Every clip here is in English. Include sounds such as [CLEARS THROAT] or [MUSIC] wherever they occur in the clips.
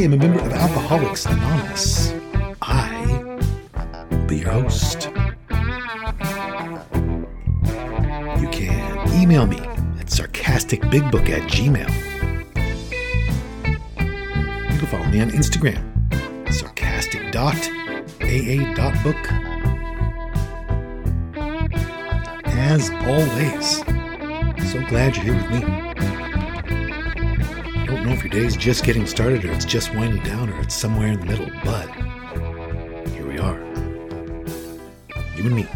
I am a member of Alcoholics Anonymous. I will be your host. You can email me at sarcasticbigbook at gmail. You can follow me on Instagram, sarcastic.aa.book. As always, so glad you're here with me. Don't know if your day's just getting started or it's just winding down or it's somewhere in the middle, but here we are. You and me.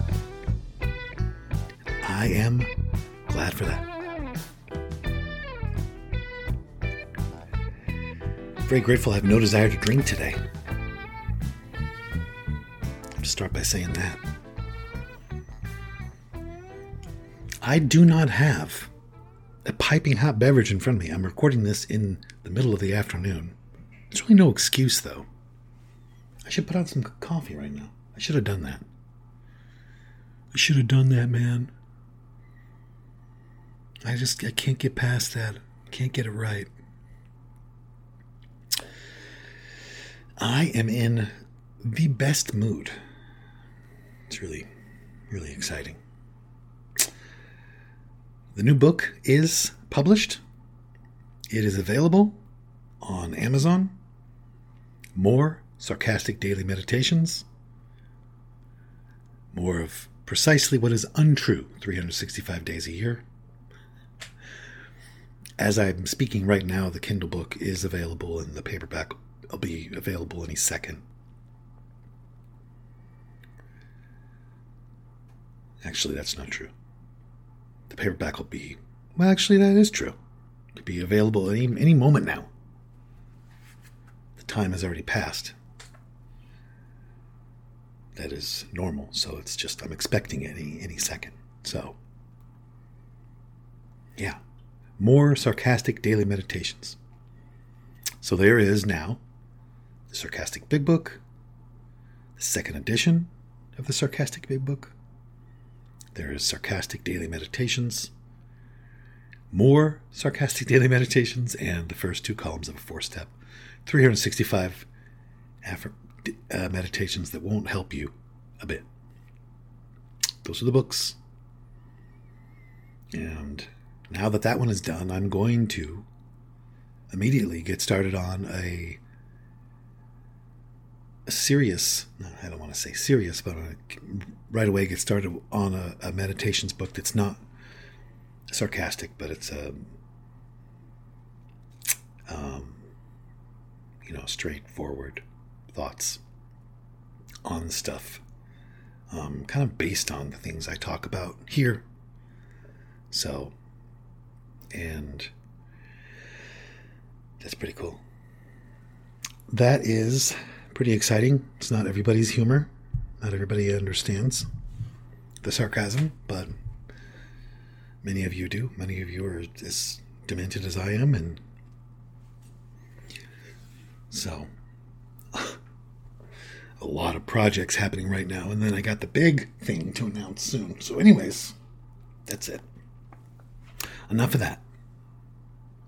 I am glad for that. Very grateful I have no desire to drink today. I'll just start by saying that. I do not have piping hot beverage in front of me. I'm recording this in the middle of the afternoon. There's really no excuse, though. I should put on some coffee right now. I should have done that. I should have done that, man. I just I can't get past that. Can't get it right. I am in the best mood. It's really, really exciting. The new book is published. It is available on Amazon. More sarcastic daily meditations. More of precisely what is untrue 365 days a year. As I'm speaking right now, the Kindle book is available and the paperback will be available any second. Actually, that's not true. The paperback will be, well, actually, that is true. It could be available any, any moment now. The time has already passed. That is normal, so it's just, I'm expecting any, any second. So, yeah more sarcastic daily meditations. So there is now the Sarcastic Big Book, the second edition of the Sarcastic Big Book. There is Sarcastic Daily Meditations, more Sarcastic Daily Meditations, and the first two columns of a four step 365 affir- uh, meditations that won't help you a bit. Those are the books. And now that that one is done, I'm going to immediately get started on a serious, I don't want to say serious, but I right away get started on a, a meditations book that's not sarcastic, but it's a, um, you know, straightforward thoughts on stuff, um, kind of based on the things I talk about here. So, and that's pretty cool. That is pretty exciting. It's not everybody's humor. Not everybody understands the sarcasm, but many of you do. Many of you are as demented as I am, and so [LAUGHS] a lot of projects happening right now. And then I got the big thing to announce soon. So, anyways, that's it. Enough of that.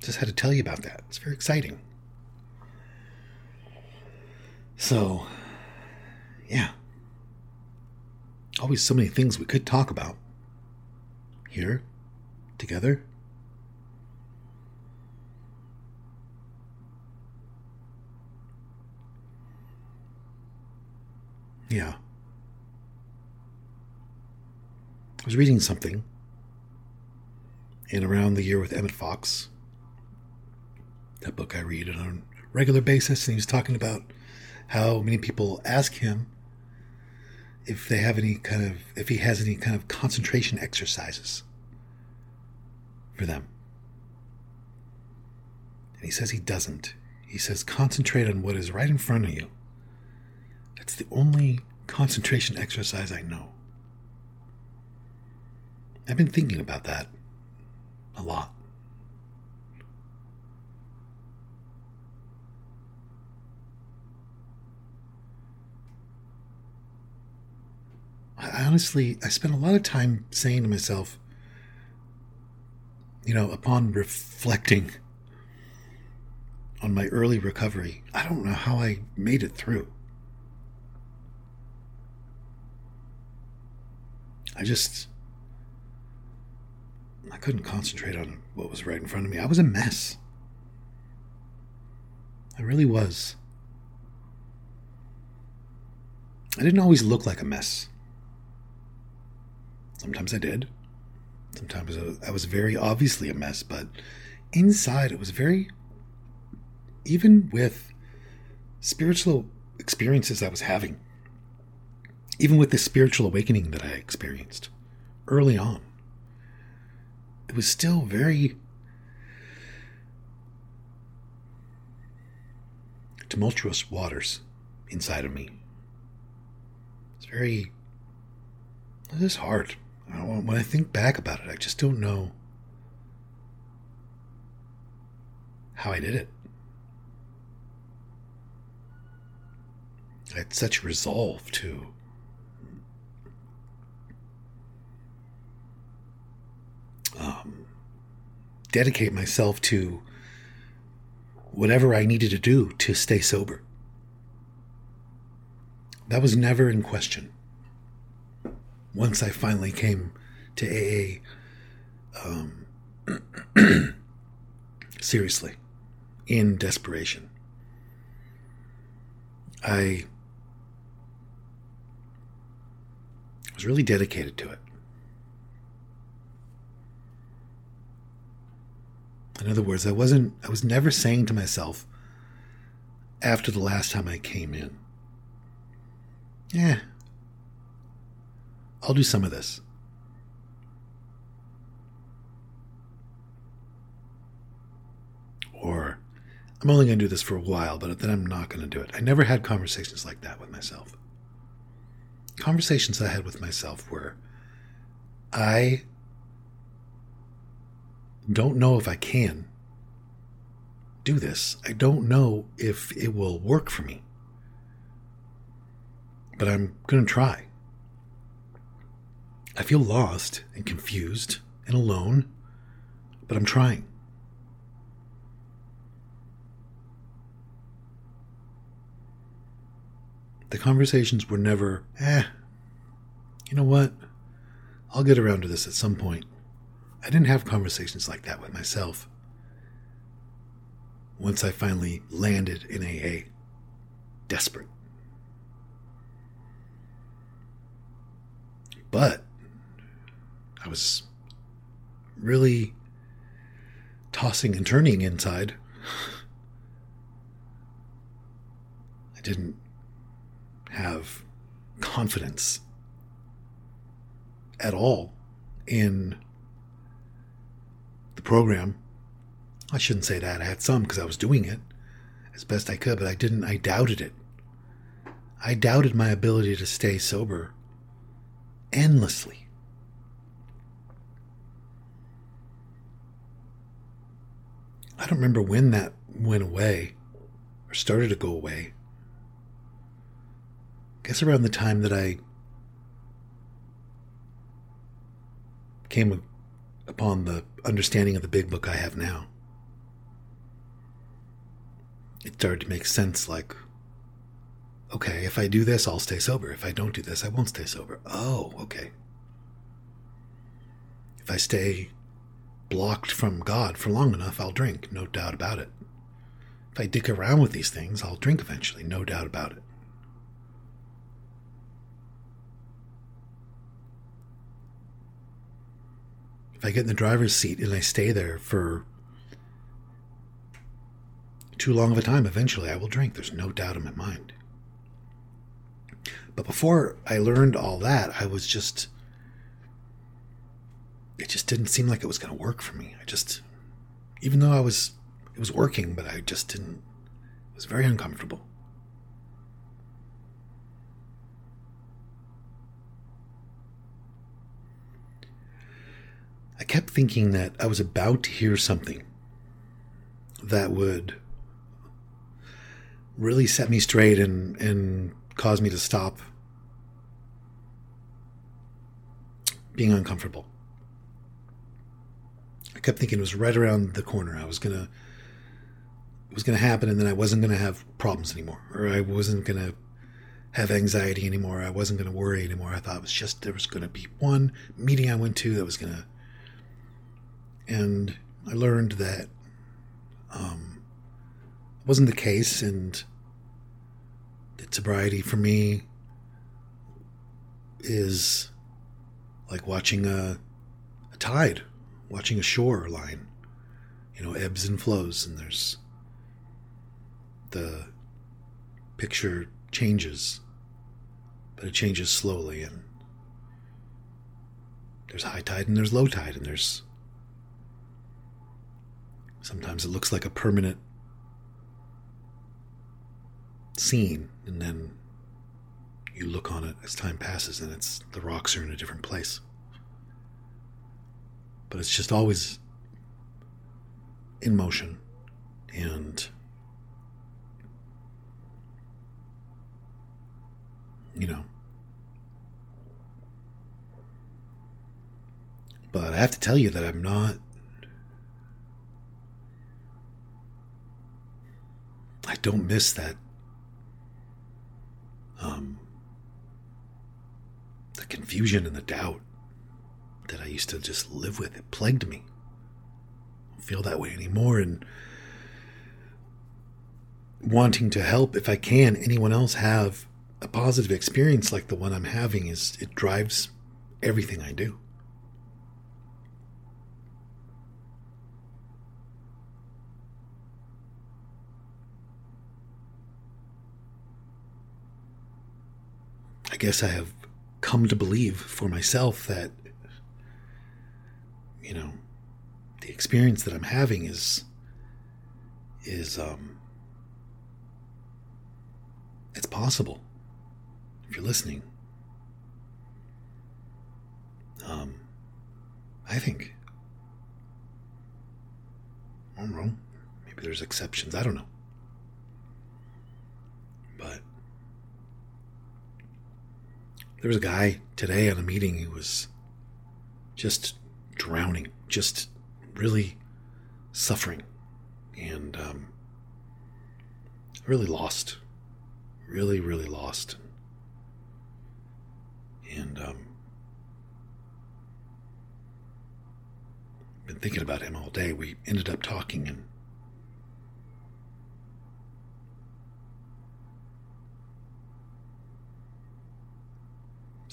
Just had to tell you about that. It's very exciting. So, yeah. Always so many things we could talk about here together. Yeah. I was reading something in Around the Year with Emmet Fox. That book I read on a regular basis, and he was talking about how many people ask him if they have any kind of if he has any kind of concentration exercises for them. And he says he doesn't. He says concentrate on what is right in front of you. That's the only concentration exercise I know. I've been thinking about that a lot. I honestly, I spent a lot of time saying to myself, you know, upon reflecting on my early recovery, I don't know how I made it through. I just, I couldn't concentrate on what was right in front of me. I was a mess. I really was. I didn't always look like a mess. Sometimes I did. Sometimes I was very obviously a mess, but inside it was very, even with spiritual experiences I was having, even with the spiritual awakening that I experienced early on, it was still very tumultuous waters inside of me. It's very, it is hard. When I think back about it, I just don't know how I did it. I had such resolve to um, dedicate myself to whatever I needed to do to stay sober. That was never in question once I finally came to AA, um, [CLEARS THROAT] seriously, in desperation, I was really dedicated to it. In other words, I wasn't, I was never saying to myself after the last time I came in, yeah, I'll do some of this. Or I'm only going to do this for a while, but then I'm not going to do it. I never had conversations like that with myself. Conversations I had with myself were I don't know if I can do this. I don't know if it will work for me. But I'm going to try. I feel lost and confused and alone, but I'm trying. The conversations were never, eh, you know what? I'll get around to this at some point. I didn't have conversations like that with myself. Once I finally landed in AA, desperate. But I was really tossing and turning inside. I didn't have confidence at all in the program. I shouldn't say that. I had some because I was doing it as best I could, but I didn't, I doubted it. I doubted my ability to stay sober endlessly. I don't remember when that went away or started to go away. I guess around the time that I came upon the understanding of the big book I have now. It started to make sense like, okay, if I do this, I'll stay sober. If I don't do this, I won't stay sober. Oh, okay. If I stay blocked from God for long enough, I'll drink, no doubt about it. If I dick around with these things, I'll drink eventually, no doubt about it. If I get in the driver's seat and I stay there for too long of a time, eventually I will drink. There's no doubt in my mind. But before I learned all that, I was just. It just didn't seem like it was going to work for me. I just. Even though I was. It was working, but I just didn't. It was very uncomfortable. I kept thinking that I was about to hear something that would really set me straight and, and cause me to stop being uncomfortable. Kept thinking it was right around the corner. I was gonna it was gonna happen and then I wasn't gonna have problems anymore. Or I wasn't gonna have anxiety anymore. I wasn't gonna worry anymore. I thought it was just there was gonna be one meeting I went to that was gonna and I learned that um, wasn't the case, and that sobriety for me is like watching a, a tide, watching a shore line. You know, ebbs and flows, and there's the picture changes, but it changes slowly, and there's high tide and there's low tide, and there's Sometimes it looks like a permanent scene, and then you look on it as time passes, and it's the rocks are in a different place. But it's just always in motion, and you know. But I have to tell you that I'm not I don't miss that. Um, the confusion and the doubt that I used to just live with. It plagued me. I don't feel that way anymore. And wanting to help, if I can, anyone else have a positive experience like the one I'm having is it drives everything I do. I guess I have come to believe for myself that, you know, the experience that I'm having is, is, um, it's possible if you're listening. Um, I think. I'm wrong. Maybe there's exceptions. I don't know. But there was a guy today at a meeting who was just drowning, just really suffering, and um, really lost, really, really lost. And um, been thinking about him all day. We ended up talking and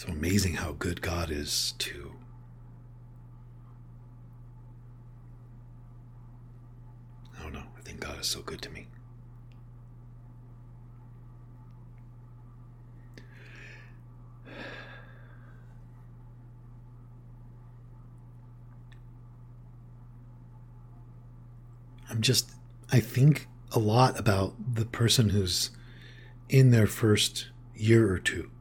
So amazing how good God is to Think God is so good to me. I'm just, I think a lot about the person who's in their first year or two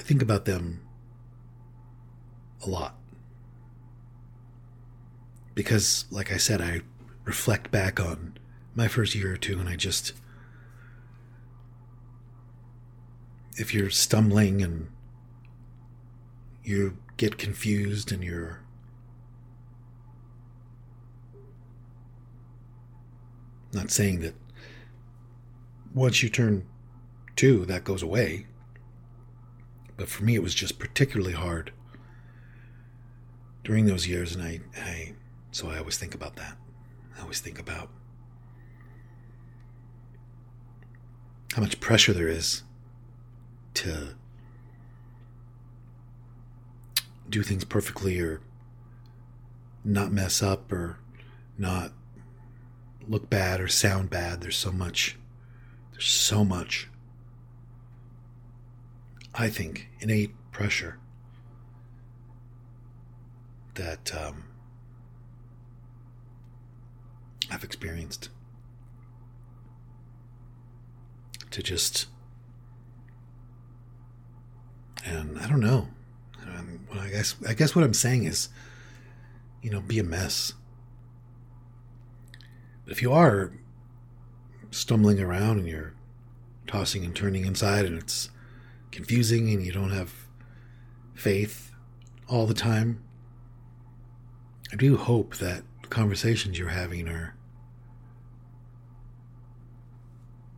I think about them a lot. Because, like I said, I reflect back on my first year or two and I just. If you're stumbling and you get confused and you're. Not saying that once you turn two, that goes away. But for me, it was just particularly hard during those years, and I, I so I always think about that. I always think about how much pressure there is to do things perfectly or not mess up or not look bad or sound bad. There's so much, there's so much I think, innate pressure that um, I've experienced to just, and I don't know. Um, well, I guess I guess what I'm saying is, you know, be a mess. But if you are stumbling around and you're tossing and turning inside and it's confusing and you don't have faith all the time, I do hope that the conversations you're having are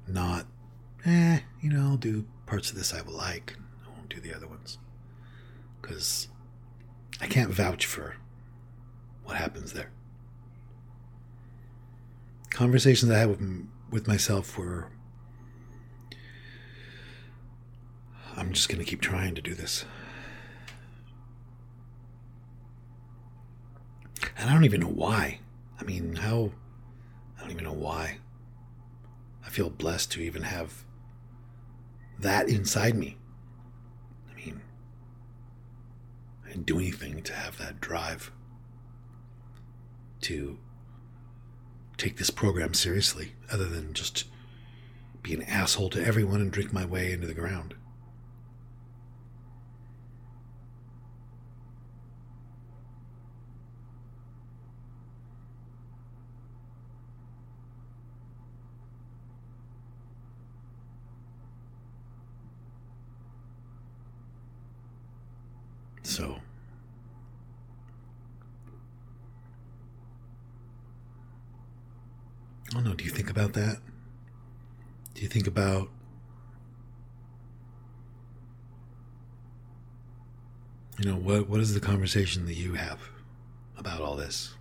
not, eh, you know, I'll do parts of this I will like. I won't do the other ones. Because I can't vouch for what happens there. Conversations I had with, with myself were I'm just going to keep trying to do this. And I don't even know why. I mean, how. I don't even know why. I feel blessed to even have that inside me. I mean, I didn't do anything to have that drive to take this program seriously, other than just be an asshole to everyone and drink my way into the ground. So, I don't know. Do you think about that? Do you think about you know what what is the conversation that you have about all this?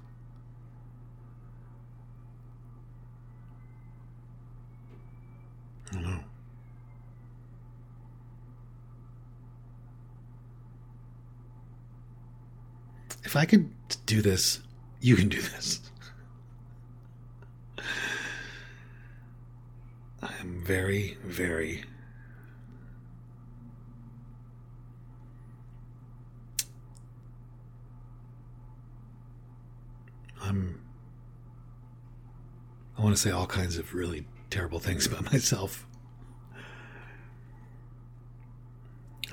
I don't know. If I could do this, you can do this. [LAUGHS] I am very, very I'm I want to say all kinds of really terrible things about myself.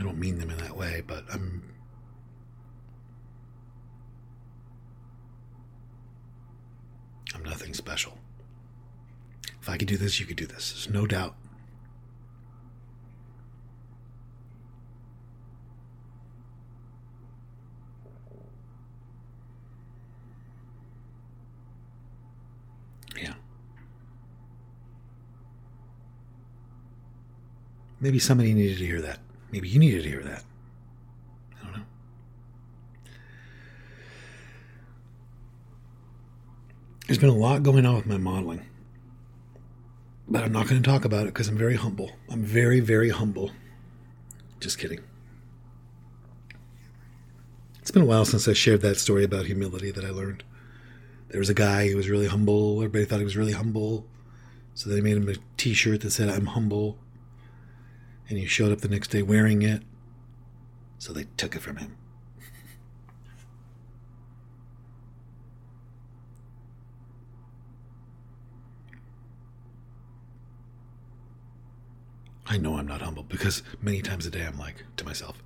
I don't mean them in that way, but I'm I'm nothing special. If I could do this, you could do this. There's no doubt. Yeah. Maybe somebody needed to hear that. Maybe you needed to hear that. I don't know. There's been a lot going on with my modeling. But I'm not going to talk about it because I'm very humble. I'm very, very humble. Just kidding. It's been a while since I shared that story about humility that I learned. There was a guy who was really humble. Everybody thought he was really humble. So they made him a t shirt that said, I'm humble. And he showed up the next day wearing it. So they took it from him. I know I'm not humble because many times a day I'm like to myself,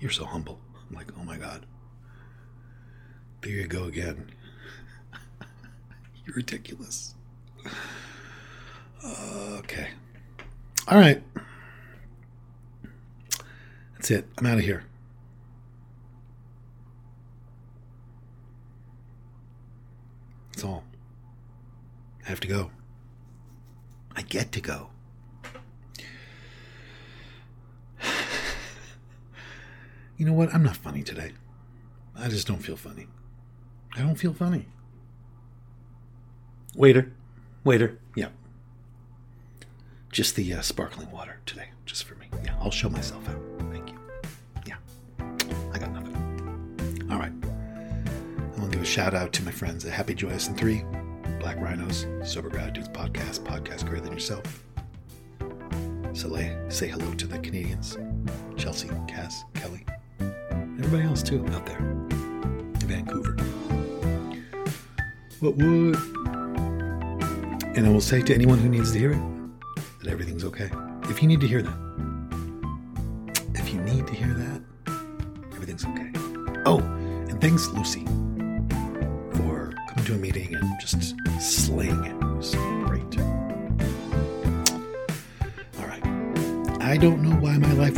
You're so humble. I'm like, Oh my God. There you go again. [LAUGHS] You're ridiculous. Okay. All right. That's it. I'm out of here. That's all. I have to go. I get to go. [SIGHS] You know what? I'm not funny today. I just don't feel funny. I don't feel funny. Waiter. Waiter. Yeah. Just the uh, sparkling water today, just for me. Yeah, I'll show myself out. Give a shout out to my friends at Happy Joyous and Free, Black Rhinos, Sober Gratitudes Podcast, Podcast Greater Than Yourself. say, say hello to the Canadians Chelsea, Cass, Kelly, everybody else too out there in Vancouver. What would? And I will say to anyone who needs to hear it that everything's okay. If you need to hear that, if you need to hear that, everything's okay. Oh, and thanks, Lucy,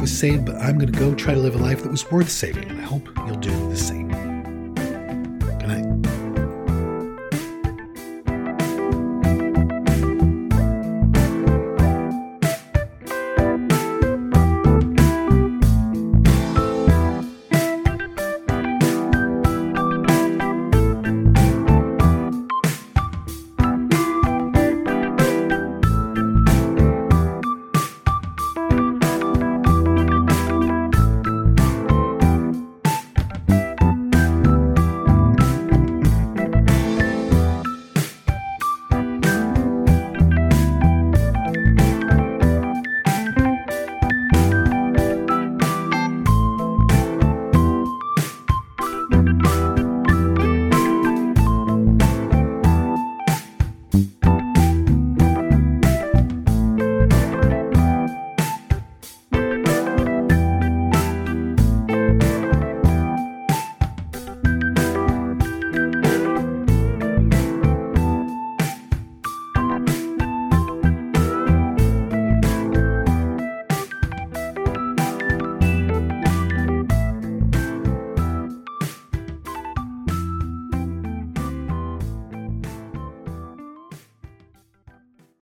was saved, but I'm going to go try to live a life that was worth saving, and I hope you'll do.